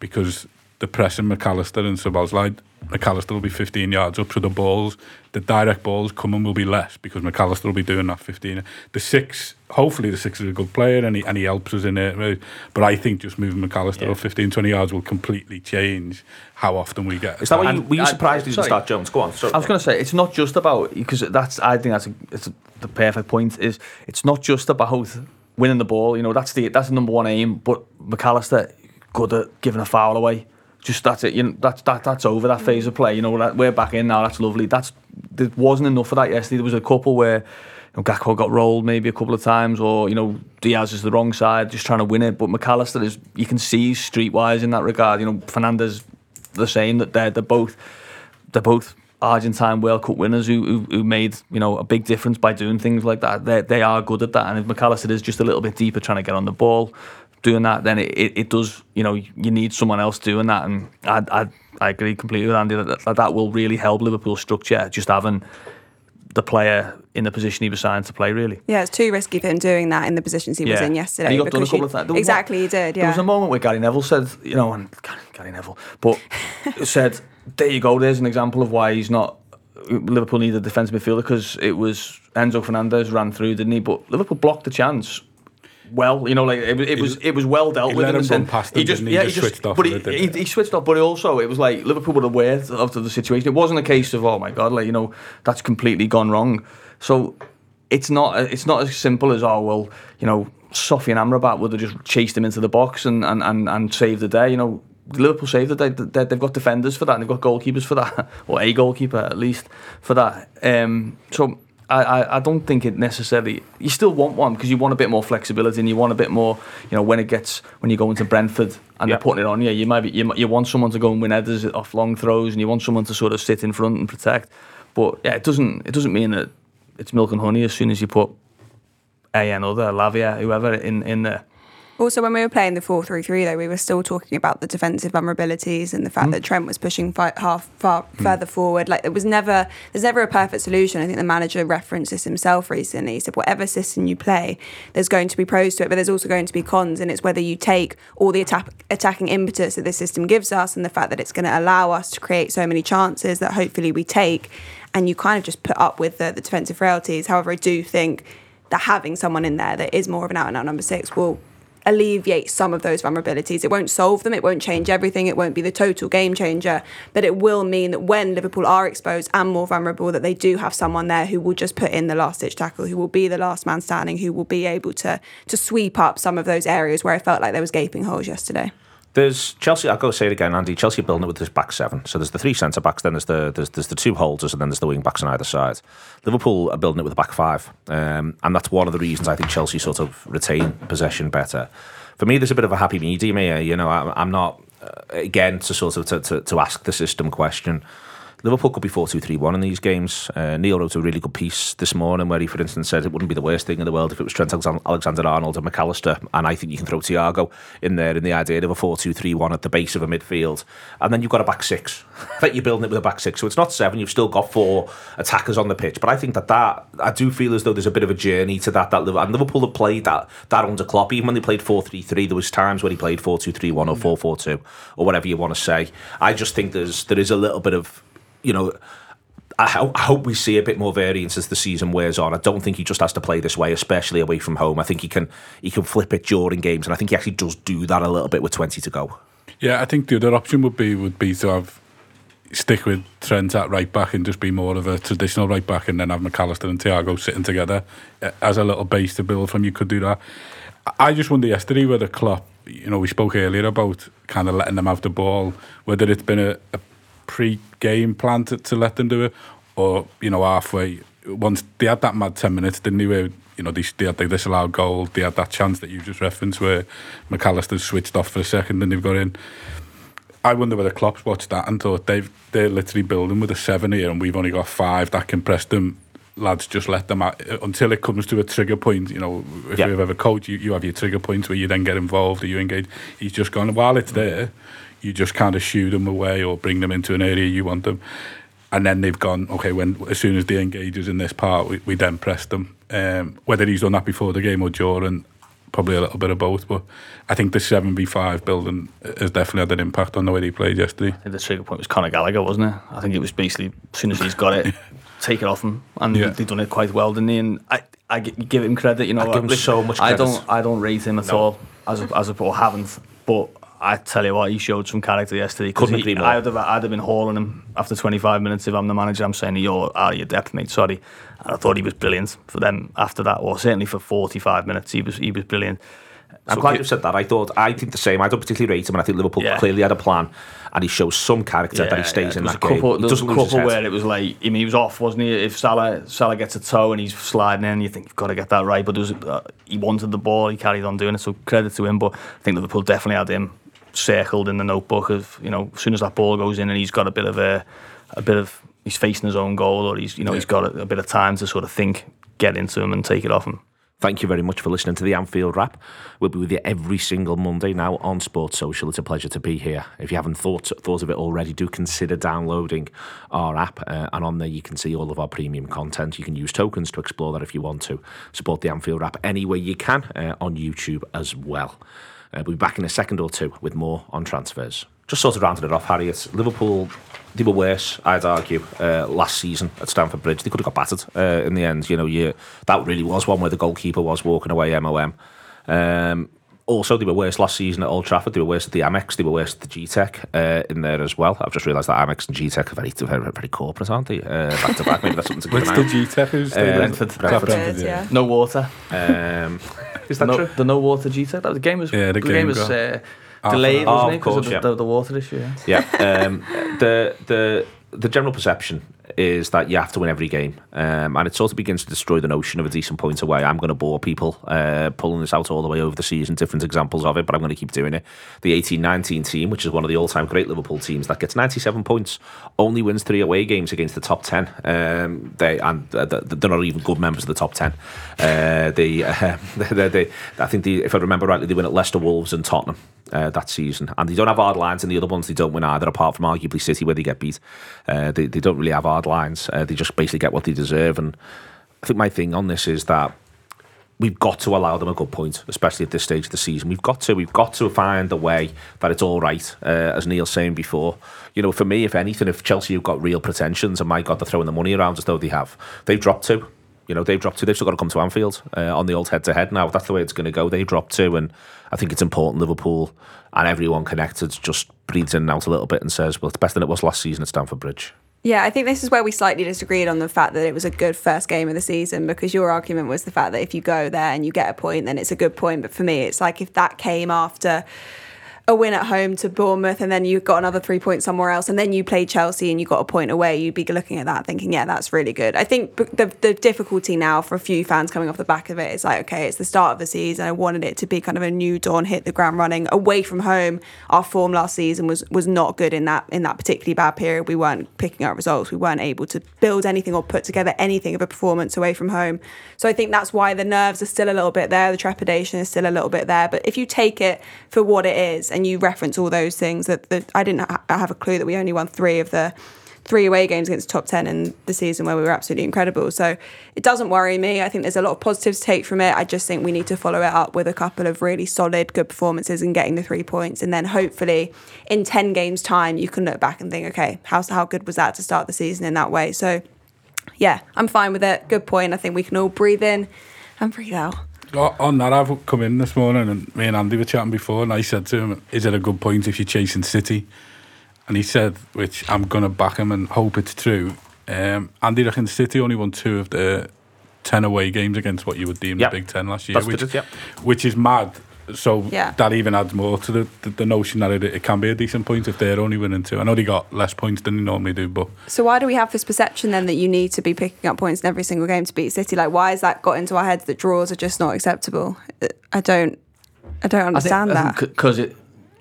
because the pressing Mac Allister and Szoboszlai, Mac Allister will be 15 yards up, so the balls, the direct balls coming will be less because Mac Allister will be doing that 15. The six, hopefully the six is a good player and he, and he helps us in it. But I think just moving Mac Allister yeah. up 15, 20 yards will completely change how often we get. Is that why you, were you surprised he didn't start Jones? Go on. Sorry. I was going to say, it's not just about, because that's, I think that's a, it's a, the perfect point, is it's not just about winning the ball, you know, that's the, that's the number one aim, but Mac Allister, good at giving a foul away just that's it. You know, that's that that's over that phase of play. You know, we're back in now. That's lovely. That's there wasn't enough of that yesterday. There was a couple where you know, Gakpo got rolled maybe a couple of times, or you know Diaz is the wrong side, just trying to win it. But Mac Allister is you can see streetwise in that regard. You know, Fernandez the same that they're they're both they're both Argentine World Cup winners who, who, who made you know a big difference by doing things like that. They they are good at that, and if Mac Allister is just a little bit deeper trying to get on the ball, doing that, then it, it, it, does, you know, you need someone else doing that. And I, I, I agree completely with Andy that, that that will really help Liverpool's structure, just having the player in the position he was signed to play, really. Yeah, it's too risky for him doing that in the positions he yeah. was in yesterday. And he got done a couple you, of times. Exactly, he did, yeah. There was a moment where Gary Neville said, you know, and Gary Neville, but said, there you go, there's an example of why he's not Liverpool needed a defensive midfielder because it was Enzo Fernandez ran through, didn't he? But Liverpool blocked the chance well. You know, like it, it was it was well dealt he with. Let in him sense. Past he just yeah, he just switched off. But he, he, he, switched off. But also, it was like Liverpool were aware of the situation. It wasn't a case of oh my god, like you know that's completely gone wrong. So it's not it's not as simple as oh well, you know, Sofyan Amrabat would have just chased him into the box and and and, and saved the day. You know. Liverpool saved the day. They've got defenders for that, and they've got goalkeepers for that, or a goalkeeper at least for that. Um, so I, I, I don't think it necessarily. You still want one because you want a bit more flexibility and you want a bit more. You know, when it gets when you go into Brentford and they're putting it on you, you might be, you, you want someone to go and win headers off long throws and you want someone to sort of sit in front and protect. But yeah, it doesn't it doesn't mean that it's milk and honey as soon as you put a another Lavia whoever in in there. Also, when we were playing the 4 3 3, though, we were still talking about the defensive vulnerabilities and the fact mm. that Trent was pushing half far mm. further forward. Like, it was never, there's never a perfect solution. I think the manager referenced this himself recently. He said, whatever system you play, there's going to be pros to it, but there's also going to be cons. And it's whether you take all the attack, attacking impetus that this system gives us and the fact that it's going to allow us to create so many chances that hopefully we take, and you kind of just put up with the, the defensive frailties. However, I do think that having someone in there that is more of an out and out number six will alleviate some of those vulnerabilities. It won't solve them, it won't change everything, it won't be the total game changer, but it will mean that when Liverpool are exposed and more vulnerable, that they do have someone there who will just put in the last ditch tackle, who will be the last man standing, who will be able to to sweep up some of those areas where I felt like there was gaping holes yesterday. There's Chelsea. I'll go say it again, Andy. Chelsea building it with this back seven. So there's the three centre backs, then there's the there's, there's the two holders, and then there's the wing backs on either side. Liverpool are building it with a back five, um, and that's one of the reasons I think Chelsea sort of retain possession better. For me, there's a bit of a happy medium here. You know, I, I'm not uh, again to sort of to, to, to ask the system question. Liverpool could be 4 2 3 1 in these games. Uh, Neil wrote a really good piece this morning where he, for instance, said it wouldn't be the worst thing in the world if it was Trent Alexander Arnold and Mac Allister. And I think you can throw Thiago in there in the idea of a 4 2 3 1 at the base of a midfield. And then you've got a back six. that you're building it with a back six. So it's not seven, you've still got four attackers on the pitch. But I think that, that I do feel as though there's a bit of a journey to that. that Liverpool, and Liverpool have played that, that under Klopp. Even when they played 4 3 3, there was times when he played 4 2 3 1 or 4 4 2 or whatever you want to say. I just think there's there is a little bit of, you know, I, ho- I hope we see a bit more variance as the season wears on. I don't think he just has to play this way, especially away from home. I think he can he can flip it during games, and I think he actually does do that a little bit with twenty to go. Yeah, I think the other option would be would be to have stick with Trent at right back and just be more of a traditional right back, and then have Mac Allister and Thiago sitting together uh, as a little base to build from. You could do that. I just wonder yesterday whether Klopp, you know, we spoke earlier about kind of letting them have the ball, whether it's been a, a pre-game plan to, to let them do it, or you know halfway. Once they had that mad ten minutes, didn't they? Where you know they, they had the disallowed goal, they had that chance that you just referenced where Mac Allister switched off for a second and they've got in. I wonder whether Klopp's watched that and thought they've they're literally building with a seven here and we've only got five that can press them. Lads, just let them out until it comes to a trigger point. You know, if Yeah. you've ever coached, you, you have your trigger points where you then get involved or you engage. He's just gone while it's there, you just kind of shoo them away or bring them into an area you want them. And then they've gone, okay, when as soon as they engage us in this part, we, we then press them. Um, whether he's done that before the game or during, probably a little bit of both. But I think the 7v5 building has definitely had an impact on the way they played yesterday. I think the trigger point was Conor Gallagher, wasn't it? I think it was basically as soon as he's got it, take it off him, and Yeah. they've done it quite well, didn't they? And I, I give him credit. You know, I give him so much I don't, I don't rate him at all as a, as a or haven't, but. I tell you what, he showed some character yesterday. Couldn't he- agree more. I'd have, I'd have been hauling him after 25 minutes if I'm the manager. I'm saying you're out of your depth, mate. Sorry. And I thought he was brilliant for them after that, or certainly for 45 minutes. He was he was brilliant. I'm So glad you said that. I thought I think the same. I don't particularly rate him, and I think Liverpool Yeah. clearly had a plan, and he shows some character that he stays there in that couple, game. There He was a couple where it was like, I mean, he was off, wasn't he? If Salah Salah gets a toe and he's sliding in, you think you've got to get that right. But was, uh, he wanted the ball, he carried on doing it, so credit to him. But I think Liverpool definitely had him circled in the notebook of, you know, as soon as that ball goes in and he's got a bit of a, a bit of, he's facing his own goal or he's, you know, he's got a, a bit of time to sort of think, get into him and take it off him. Thank you very much for listening to the Anfield Wrap. We'll be with you every single Monday now on Sports Social. It's a pleasure to be here. If you haven't thought thought of it already, do consider downloading our app, uh, and on there you can see all of our premium content. You can use tokens to explore that if you want to. Support the Anfield Wrap any way you can uh, on YouTube as well. Uh, we'll be back in a second or two with more on transfers. Just sort of rounded it off, Harriet. Liverpool, they were worse, I'd argue, uh, last season at Stamford Bridge. They could have got battered uh, in the end. You know, you, that really was one where the goalkeeper was walking away MOM. Um, also, they were worse last season at Old Trafford. They were worse at the Amex. They were worse at the Gtech uh, in there as well. I've just realised that Amex and Gtech are very, very, very corporate, aren't they? Uh, back to back. Maybe that's something to keep What's an the eye on. G-Tech? Who's Uh, Brentford. Brentford. Good, yeah. No water. Um, is that no, true? The no water G Tech. That the game was. Yeah, the game, game was got uh, delayed, an hour. wasn't Oh, it? of 'cause course, the, yeah. the, the water issue. Yeah. Yeah. Um, the the the general perception is that you have to win every game, um, and it sort of begins to destroy the notion of a decent point away. I'm going to bore people uh, pulling this out all the way over the season, different examples of it, but I'm going to keep doing it. The 18-19 team, which is one of the all-time great Liverpool teams, that gets 97 points, only wins three away games against the top 10. Um, they and uh, they're not even good members of the top 10. Uh, they, they, they, I think, if I remember rightly, they win at Leicester, Wolves, and Tottenham uh, that season, and they don't have hard lines, and the other ones they don't win either, apart from arguably City where they get beat. Uh, they they don't really have hard lines. Uh, they just basically get what they deserve, and I think my thing on this is that we've got to allow them a good point, especially at this stage of the season. We've got to. We've got to find a way that it's all right. Uh, as Neil's saying before, you know, for me, if anything, if Chelsea have got real pretensions, and my God, they're throwing the money around as though they have, they've dropped two. You know, they've dropped two. They've still got to come to Anfield uh, on the old head-to-head now. That's the way it's going to go. They dropped two, and I think it's important Liverpool and everyone connected just breathes in and out a little bit and says, "Well, it's better than it was last season at Stamford Bridge." Yeah, I think this is where we slightly disagreed on the fact that it was a good first game of the season because your argument was the fact that if you go there and you get a point, then it's a good point. But for me, it's like if that came after a win at home to Bournemouth and then you got another three points somewhere else and then you played Chelsea and you got a point away, you'd be looking at that thinking, yeah, that's really good. I think the, the difficulty now for a few fans coming off the back of it is like, okay, it's the start of the season. I wanted it to be kind of a new dawn, hit the ground running away from home. Our form last season was was not good in that in that particularly bad period. We weren't picking up results. We weren't able to build anything or put together anything of a performance away from home. So I think that's why the nerves are still a little bit there. The trepidation is still a little bit there. But if you take it for what it is and you reference all those things that, that I didn't ha- have a clue that we only won three of the three away games against top 10 in the season where we were absolutely incredible. So it doesn't worry me. I think there's a lot of positives to take from it. I just think we need to follow it up with a couple of really solid, good performances and getting the three points. And then hopefully in 10 games' time, you can look back and think, okay, how, how good was that to start the season in that way? So yeah, I'm fine with it. Good point. I think we can all breathe in and breathe out. On that, I've come in this morning and me and Andy were chatting before, and I said to him, "Is it a good point if you're chasing City?" And he said, which I'm gonna back him and hope it's true. Um, Andy reckons City only won two of the ten away games against what you would deem Yep. the Big Ten last year, That's which, yep. which is mad. So Yeah. that even adds more to the, the, the notion that it, it can be a decent point if they're only winning two. I know they got less points than they normally do, but So why do we have this perception then that you need to be picking up points in every single game to beat City? Like, why has that got into our heads that draws are just not acceptable? I don't, I don't understand that. because it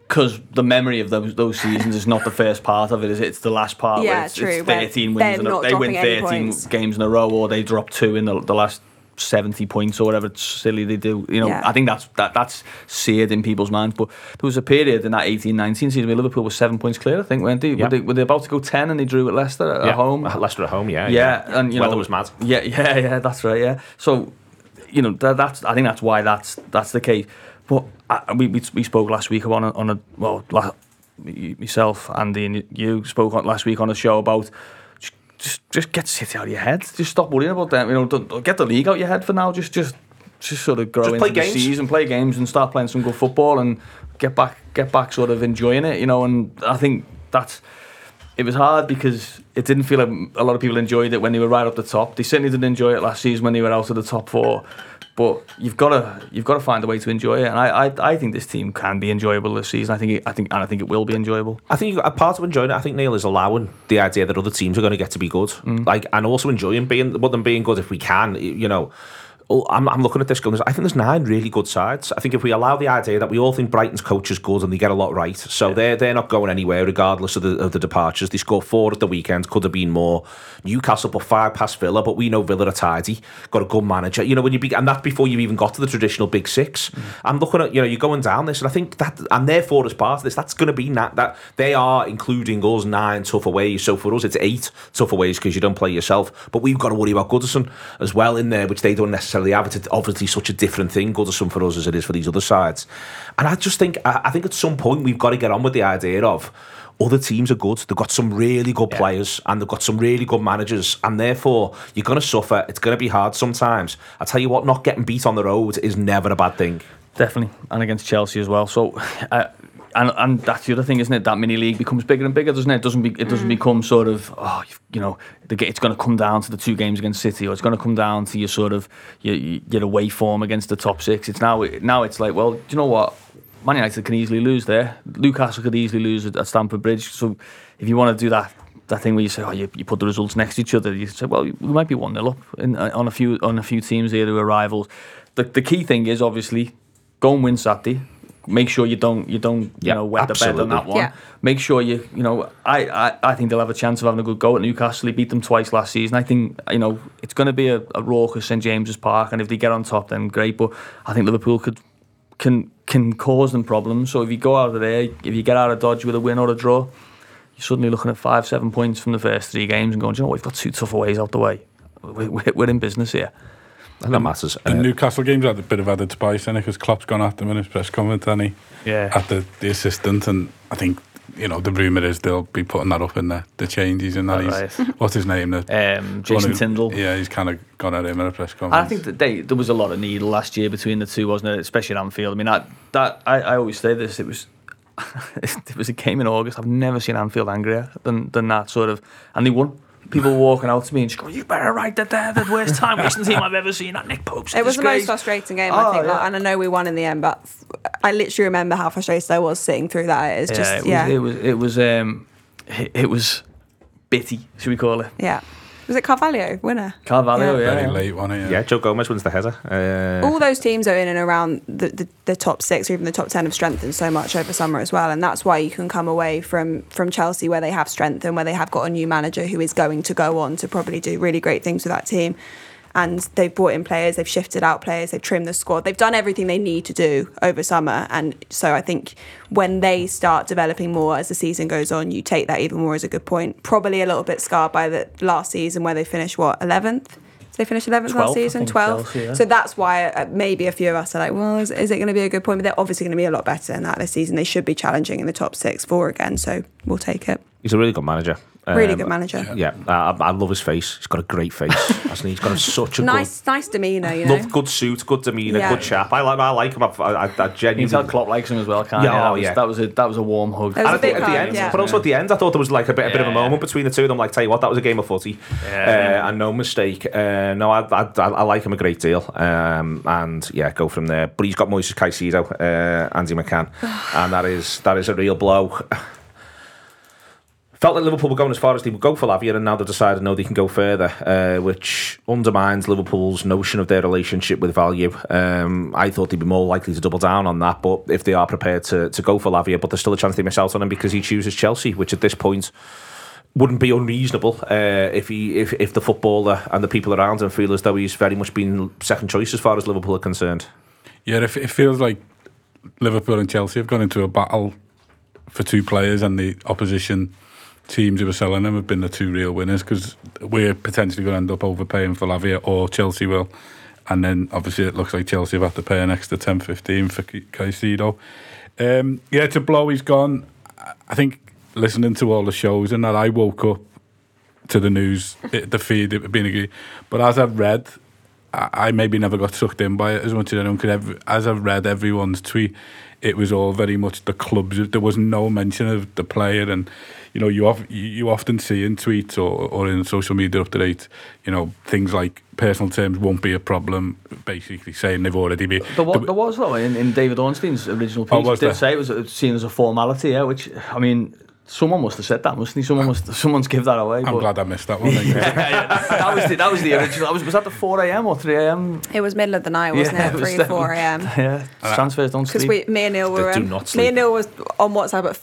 because the memory of those those seasons is not the first part of it, is it? It's the last part. where Yeah, it's, true, It's Thirteen they're wins, in a, they win thirteen games in a row, or they drop two in the, the last seventy points or whatever silly they do. You know, Yeah. I think that's that that's seared in people's minds. But there was a period in that 18-19 season where Liverpool was seven points clear. I think weren't they? Yeah. Were, they were they about to go ten and they drew at Leicester at home? Uh, Leicester at home, yeah. yeah, and you weather know, was mad. Yeah, yeah, yeah. That's right. Yeah. So, you know, that, that's I think that's why that's that's the case. But I, we, we we spoke last week on a, on a well, la, myself, Andy, and you spoke on, last week on a show about. Just- Just, get City out of your head. Just stop worrying about them. You know, don't, don't get the league out of your head for now. Just, just, just sort of grow Just into the games. season, play games, and start playing some good football, and get back, get back, sort of enjoying it. You know, and I think that's it was hard because it didn't feel like a lot of people enjoyed it when they were right up the top. They certainly didn't enjoy it last season when they were out of the top four. But you've got to you've got to find a way to enjoy it, and I, I I think this team can be enjoyable this season. I think it, I think and I think it will be enjoyable. I think a part of enjoying it, I think Neil is allowing the idea that other teams are going to get to be good, mm. like, and also enjoying being, well, them being good if we can. You know, oh, I'm, I'm looking at this going. I think there's nine really good sides. I think if we allow the idea that we all think Brighton's coach is good and they get a lot right, so they're they're not going anywhere regardless of the of the departures. They scored four at the weekend, could have been more. Newcastle put five past Villa, but we know Villa are tidy. Got a good manager. You know when you be, and that's before you even got to the traditional big six. Mm. I'm looking at you know you're going down this, and I think that and therefore as part of this, that's going to be that that they are including us nine tough ways. So for us, it's eight tough ways because you don't play yourself. But we've got to worry about Goodison as well in there, which they don't necessarily have. It's obviously such a different thing Goodison for us as it is for these other sides. And I just think I, I think at some point we've got to get on with the idea of other teams are good. They've got some really good players and they've got some really good managers, and therefore you're going to suffer. It's going to be hard sometimes. I tell you what, not getting beat on the road is never a bad thing. Definitely, and against Chelsea as well. So, uh, and and that's the other thing, isn't it? That mini league becomes bigger and bigger, doesn't it? It doesn't be, it doesn't become sort of oh, you've- know, the, it's going to come down to the two games against City, or it's going to come down to your sort of your your away form against the top six. It's now now it's like, well, do you know what? Man United can easily lose there. Newcastle could easily lose at, at Stamford Bridge. So, if you want to do that. That thing where you say, oh, you, you put the results next to each other. You say, well, we might be one 0 up in, uh, on a few on a few teams here who are rivals. The the key thing is obviously go and win Saturday. Make sure you don't you don't you Yeah, know wet the bed on that one. Yeah. Make sure you you know I, I, I think they'll have a chance of having a good go at Newcastle. They beat them twice last season. I think you know it's going to be a, a raucous St James's Park, and if they get on top, then great. But I think Liverpool could can can cause them problems. So if you go out of there, if you get out of Dodge with a win or a draw, you're suddenly looking at five seven points from the first three games and going, "Do you know what? We've got two tough ways out the way. We're, we're, we're in business here. And that matters. the Uh, Newcastle games had a bit of added spice in it because Klopp's gone at them in his press conference, and he Yeah. at the, the assistant, and I think you know the rumor is they'll be putting that up in the, the changes and that he's right. what's his name, the Um, Jason one who- Tindall. Yeah, he's kind of gone at him in a press conference. I think that they, there was a lot of needle last year between the two, wasn't it? Especially at Anfield. I mean, that, that I, I always say this. It was it was a game in August. I've never seen Anfield angrier than, than that sort of, and they won. People walking out to me and just going, "You better write that there. The worst time wasting team I've ever seen. That Nick Pope's It was the most frustrating game, Oh, I think. like, and I know we won in the end, but I literally remember how frustrated I was sitting through that. It's Yeah, just, it was, yeah. it was, it was, um, it, it was bitty, should we call it? yeah. Was it Carvalho, winner? Carvalho, yeah. Very yeah. late one, yeah. Yeah, Joe Gomez wins the header. Uh, All those teams are in and around the, the, the top six or even the top 10 have strengthened so much over summer as well. And that's why you can come away from, from Chelsea where they have strength and where they have got a new manager who is going to go on to probably do really great things with that team. And they've brought in players, they've shifted out players, they've trimmed the squad, they've done everything they need to do over summer. And so I think when they start developing more as the season goes on, you take that even more as a good point. Probably a little bit scarred by the last season where they finished, what, 11th? Did they finish 11th 12th, last season? think, 12th. Yeah. So that's why uh, maybe a few of us are like, well, is, is it going to be a good point? But they're obviously going to be a lot better than that this season. They should be challenging in the top six, four again. So we'll take it. he's a really good manager. Really Um, good manager. Yeah, I, I love his face. He's got a great face. hasn't he? He's got a, such a Nice, nice demeanour, you good, know. love, good suit, good demeanour, Yeah. good chap. I like, I like him. I, I, I You can tell. Klopp likes him as well, can't Yeah, you? That oh, was, yeah. That was a that was a warm hug. It was a at the, at the end, yeah. but also at the end, I thought there was like a bit, a bit of a moment between the two of them. Like, tell you what, that was a game of footy, Yeah. uh, and no mistake. Uh, no, I, I, I, I like him a great deal, um, and yeah, go from there. But he's got Moises Caicedo, uh, Andy McCann, and that is that is a real blow. Felt like Liverpool were going as far as they would go for Lavia, and now they've decided no, they can go further, uh, which undermines Liverpool's notion of their relationship with value. Um, I thought they'd be more likely to double down on that, but if they are prepared to, to go for Lavia, but there's still a chance they miss out on him because he chooses Chelsea, which at this point wouldn't be unreasonable uh, if he if, if the footballer and the people around him feel as though he's very much been second choice as far as Liverpool are concerned. Yeah, it, it feels like Liverpool and Chelsea have gone into a battle for two players, and the opposition teams who are selling them have been the two real winners because we're potentially going to end up overpaying for Lavia or Chelsea will. And then obviously it looks like Chelsea have had to pay an extra 10 15 for Ca- Caicedo. Um, yeah, it's a blow. He's gone. I- think listening to all the shows and that, I woke up to the news, it, the feed, it being agreed. But as I've read, I, I maybe never got sucked in by it as much as anyone could. Every, as I've read everyone's tweet, it was all very much the clubs. There was no mention of the player, and you know, you of, you- often see in tweets or, or in social media up to date, you know, things like personal terms won't be a problem. Basically, saying they've already been. There was, there was though in, in David Ornstein's original piece. Oh, did there? say it was uh, seen as a formality. Yeah, which I mean, someone must have said that, mustn't he? Someone must, someone's give that away. I'm but- glad I missed that one. yeah, yeah, that, that was the that was the original. That was was that the four a.m. or three a.m. It was middle of the night, wasn't Yeah, it? it was 3, them. 4 a.m. Yeah, transfers don't Because sleep. we, me and Neil were, They do um, not me and Neil was on WhatsApp at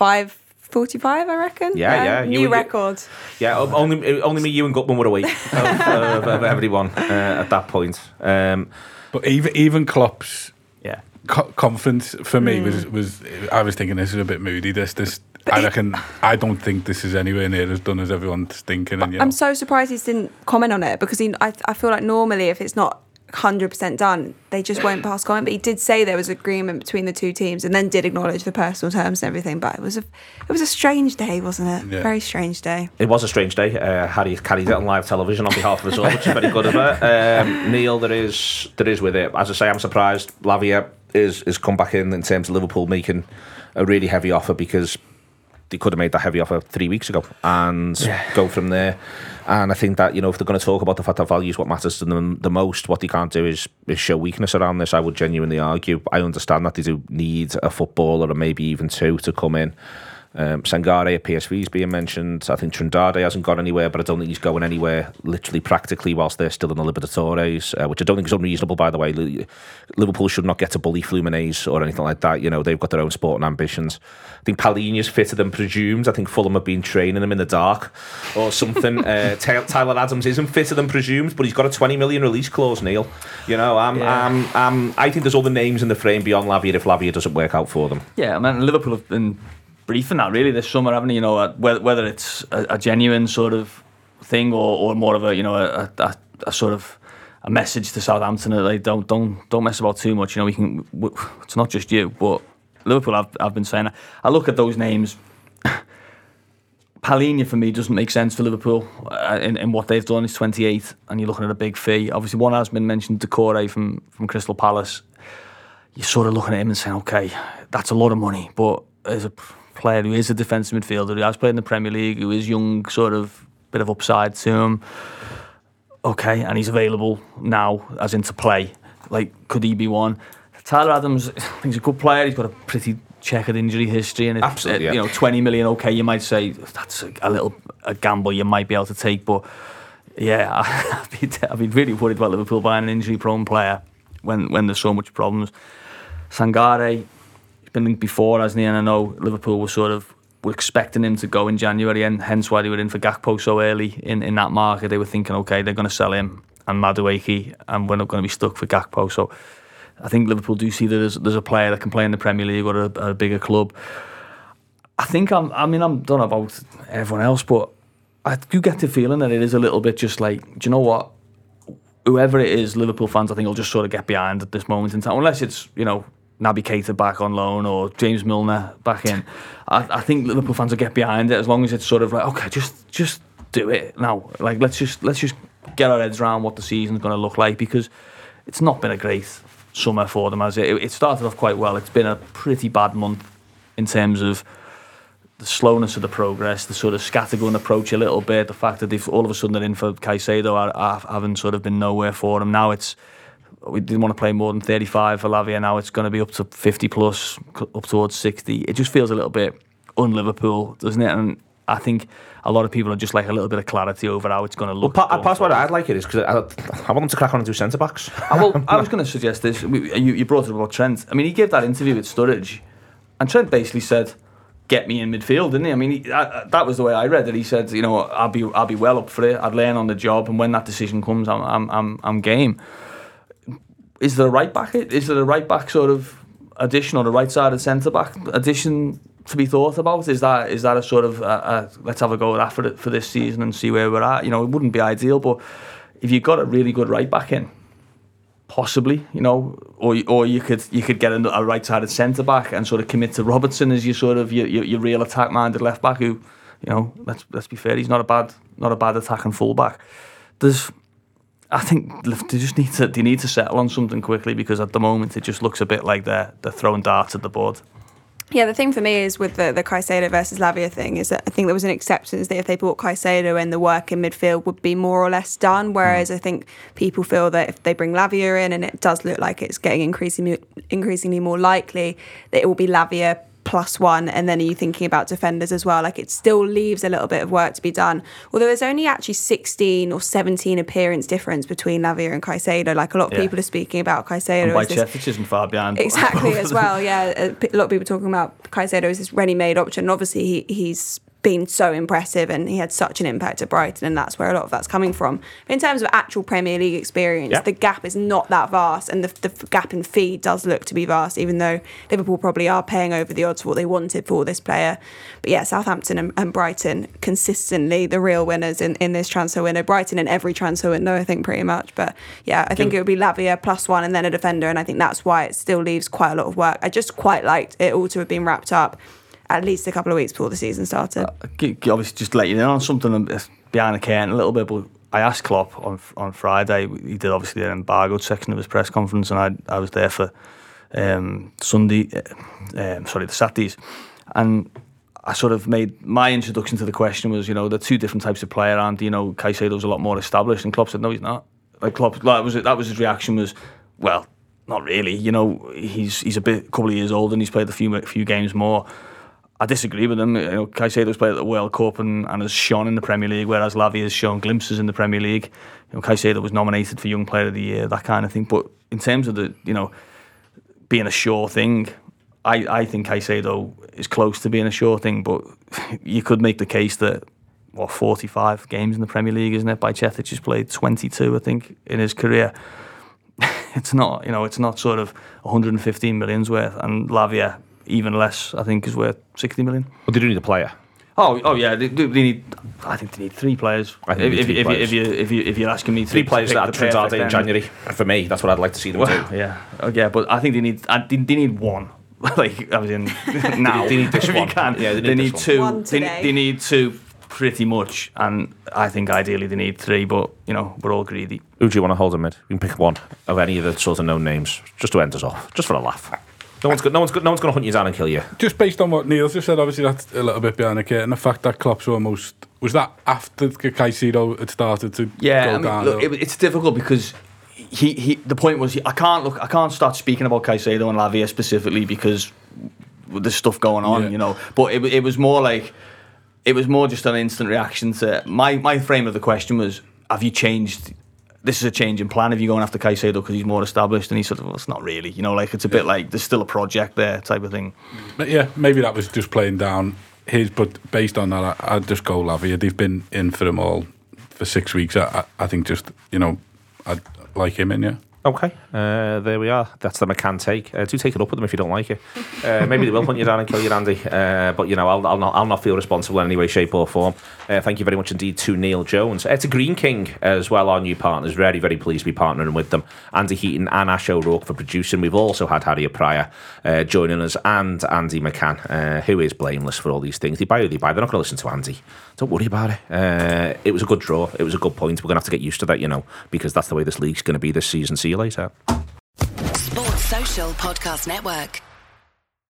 5.45, I reckon. Yeah, yeah, you New were- record. Yeah, only only me, you, and Gutman were awake of, of, of everyone uh, at that point. Um, But even even Klopp's yeah, co- conference for me Hmm. was was I was thinking this is a bit moody. This this I reckon I don't think this is anywhere near as done as everyone's thinking. And you know, I'm so surprised he didn't comment on it because he, I, I feel like normally if it's not 100% done, they just won't pass comment. But he did say there was agreement between the two teams and then did acknowledge the personal terms and everything. But it was a, it was a strange day, wasn't it? Yeah. Very strange day. it was a strange day. Uh, Harry carried it on live television on behalf of us all, which is very good of her. Um, Neil, there is there is with it. As I say, I'm surprised Lavia is is come back in in terms of Liverpool making a really heavy offer because they could have made that heavy offer three weeks ago and go from there. And I think that you know if they're going to talk about the fact that value is what matters to them the most, what they can't do is, is show weakness around this. I would genuinely argue. I understand that they do need a footballer or maybe even two to come in. Um, Sangare at PSV is being mentioned. I think Trindade hasn't gone anywhere, but I don't think he's going anywhere literally practically whilst they're still in the Libertadores, uh, which I don't think is unreasonable, by the way. Liverpool should not get to bully Fluminense or anything like that. You know, they've got their own sporting ambitions. I think Palhinha's fitter than presumed. I think Fulham have been training him in the dark or something. uh, Tyler Adams isn't fitter than presumed, but he's got a 20 million release clause, Neil. You know, I'm, Yeah. I'm, I'm, I think there's other names in the frame beyond Lavia if Lavia doesn't work out for them. yeah. I mean, Liverpool have been briefing that really this summer, haven't they? You know, uh, whether, whether it's a, a genuine sort of thing or, or more of a you know a, a, a sort of a message to Southampton that they don't don't don't mess about too much. You know, we can. w it's not just you, but Liverpool. I've I've been saying. I look at those names. Palhinha for me doesn't make sense for Liverpool uh, in, in what they've done. He's 28, and you're looking at a big fee. Obviously, one has been mentioned, Doucouré from from Crystal Palace. You're sort of looking at him and saying, okay, that's a lot of money, but as a player who is a defensive midfielder, who has played in the Premier League, who is young, sort of bit of upside to him. Okay, and he's available now, as in to play. Like, could he be one? Tyler Adams, he's a good player. He's got a pretty checkered injury history, and uh, yeah. you know, twenty million. Okay, you might say that's a, a little a gamble you might be able to take, but yeah, I'd be, I'd be really worried about Liverpool buying an injury-prone player when when there's so much problems. Sangare, been linked before, hasn't he? And I know Liverpool were sort of were expecting him to go in January, and hence why they were in for Gakpo so early in, in that market. They were thinking, okay, they're going to sell him and Madueke, and we're not going to be stuck for Gakpo. So I think Liverpool do see that there's, there's a player that can play in the Premier League or a, a bigger club. I think I'm. I mean, I'm don't know about everyone else, but I do get the feeling that it is a little bit just like, do you know what? Whoever it is, Liverpool fans, I think will just sort of get behind at this moment in time, unless it's you know Naby Keita back on loan or James Milner back in. I, I think Liverpool fans will get behind it as long as it's sort of like, okay, just just do it now. Like let's just let's just get our heads around what the season's going to look like because it's not been a great summer for them as it. It started off quite well. It's been a pretty bad month in terms of the slowness of the progress, the sort of scattergun approach a little bit, the fact that they've all of a sudden they're in for Caicedo are, are, haven't sort of been nowhere for them. Now it's we didn't want to play more than 35 for Lavia. Now it's going to be up to 50 plus, up towards 60. It just feels a little bit un-Liverpool, doesn't it? And I think a lot of people are just like a little bit of clarity over how it's going to Well, look. pa- going part why forward. I'd like it is because I, I want them to crack on and do centre backs. Uh, well, I was going to suggest this. You, you brought it up about Trent. I mean, he gave that interview with Sturridge, and Trent basically said, "Get me in midfield," didn't he? I mean, he, I, that was the way I read it. He said, "You know, I'll be, I'll be well up for it. I'd learn on the job, and when that decision comes, I'm, I'm, I'm, I'm game." Is there a right back? Is there a right back sort of addition or the right side of centre back addition to be thought about? Is that is that a sort of a, a, let's have a go at that for, for this season and see where we're at? You know, it wouldn't be ideal, but if you've got a really good right back in, possibly, you know, or or you could you could get a, a right-sided centre back and sort of commit to Robertson as your sort of your, your, your real attack-minded left back. Who, you know, let's let's be fair, he's not a bad not a bad attacking fullback. There's, I think they just need to they need to settle on something quickly because at the moment it just looks a bit like they're they're throwing darts at the board. Yeah, the thing for me is with the, the Caicedo versus Lavia thing is that I think there was an acceptance that if they bought Caicedo in, the work in midfield would be more or less done. Whereas hmm. I think people feel that if they bring Lavia in, and it does look like it's getting increasingly increasingly more likely that it will be Lavia plus one, and then are you thinking about defenders as well? Like it still leaves a little bit of work to be done. Although there's only actually 16 or 17 appearance difference between Lavia and Caicedo. Like a lot of Yeah. people are speaking about Caicedo. And by as this- Chetic isn't far behind. Exactly as well. Yeah, a lot of people talking about Caicedo as this ready-made option. And obviously, he, he's been so impressive and he had such an impact at Brighton, and that's where a lot of that's coming from. In terms of actual Premier League experience, Yeah. the gap is not that vast, and the, the gap in fee does look to be vast, even though Liverpool probably are paying over the odds for what they wanted for this player. But yeah, Southampton and, and Brighton consistently the real winners in, in this transfer window. Brighton in every transfer window, I think, pretty much. But yeah, I think it would be Lavia plus one and then a defender, and I think that's why it still leaves quite a lot of work. I just quite liked it all to have been wrapped up at least a couple of weeks before the season started. G- obviously just let you know on something behind the curtain a little bit, but I asked Klopp on on Friday. He did obviously an embargoed section of his press conference, and I I was there for um, Sunday, uh, um, sorry, the Saturdays, and I sort of made my introduction to the question was, you know, the two different types of player, and you know, Caicedo's a lot more established, and Klopp said, no, he's not. Like Klopp, like, was that was his reaction was, well, not really. You know, he's he's a bit couple of years old and he's played a few few games more. I disagree with him. You know, Caicedo's played at the World Cup and, and has shone in the Premier League, whereas Lavia has shown glimpses in the Premier League. You know, Caicedo was nominated for Young Player of the Year, that kind of thing. But in terms of the, you know, being a sure thing, I, I think Caicedo is close to being a sure thing. But you could make the case that what 45 games in the Premier League, isn't it? Bajcetic has played 22, I think, in his career. it's not, you know, it's not sort of 115 millions worth, and Lavia even less, I think, is worth 60 million. But they do need a player. Oh, oh yeah, they, they need. I think they need three players. I think if, if, if, you, if you if you if you're asking me to Three players to that the are Trinidad in January. For me, that's what I'd like to see them Well, do. yeah, oh, yeah, but I think they need. I, they, they need one. like I was in now. They need this if you one. can. Yeah, they they need need, this two. one. One they, they need two, pretty much. And I think ideally they need three. But you know, we're all greedy. Who do you want to hold in mid? You can pick one of any of the sort of known names, just to end us off, just for a laugh. No one's got, no one's got, no one's going to hunt you down and kill you. Just based on what Neil's just said, obviously that's a little bit behind the curtain. The fact that Klopp's almost Was that after Caicedo had started to Yeah, go I mean, down? look, it, it's difficult because he, he the point was he, I can't look I can't start speaking about Caicedo and Lavia specifically because there's stuff going on, Yeah. you know. But it, it was more like it was more just an instant reaction to my my frame of the question was have you changed this is a change in plan if you're going after Caicedo because he's more established and he's sort of well, it's not really you know like it's a bit like there's still a project there type of thing But yeah, maybe that was just playing down his. But based on that, I, I'd just go Lavia. They've been in for him all for six weeks. I, I, I think just you know, I'd like him in. Yeah. Okay, uh, there we are. That's the McCann take. Uh, do take it up with them if you don't like it. Uh, maybe they will hunt you down and kill you, Andy. Uh, but you know, I'll, I'll not. I'll not feel responsible in any way, shape, or form. Uh, thank you very much indeed to Neil Jones. Uh, to Greene King as well, our new partners. Very, very pleased to be partnering with them. Andy Heaton and Ash O'Rourke for producing. We've also had Harriet Prior uh, joining us and Andy McCann, uh, who is blameless for all these things. They buy who they buy. They're not going to listen to Andy. Don't worry about it. Uh, it was a good draw. It was a good point. We're going to have to get used to that, you know, because that's the way this league's going to be this season. See you later. Sports Social Podcast Network.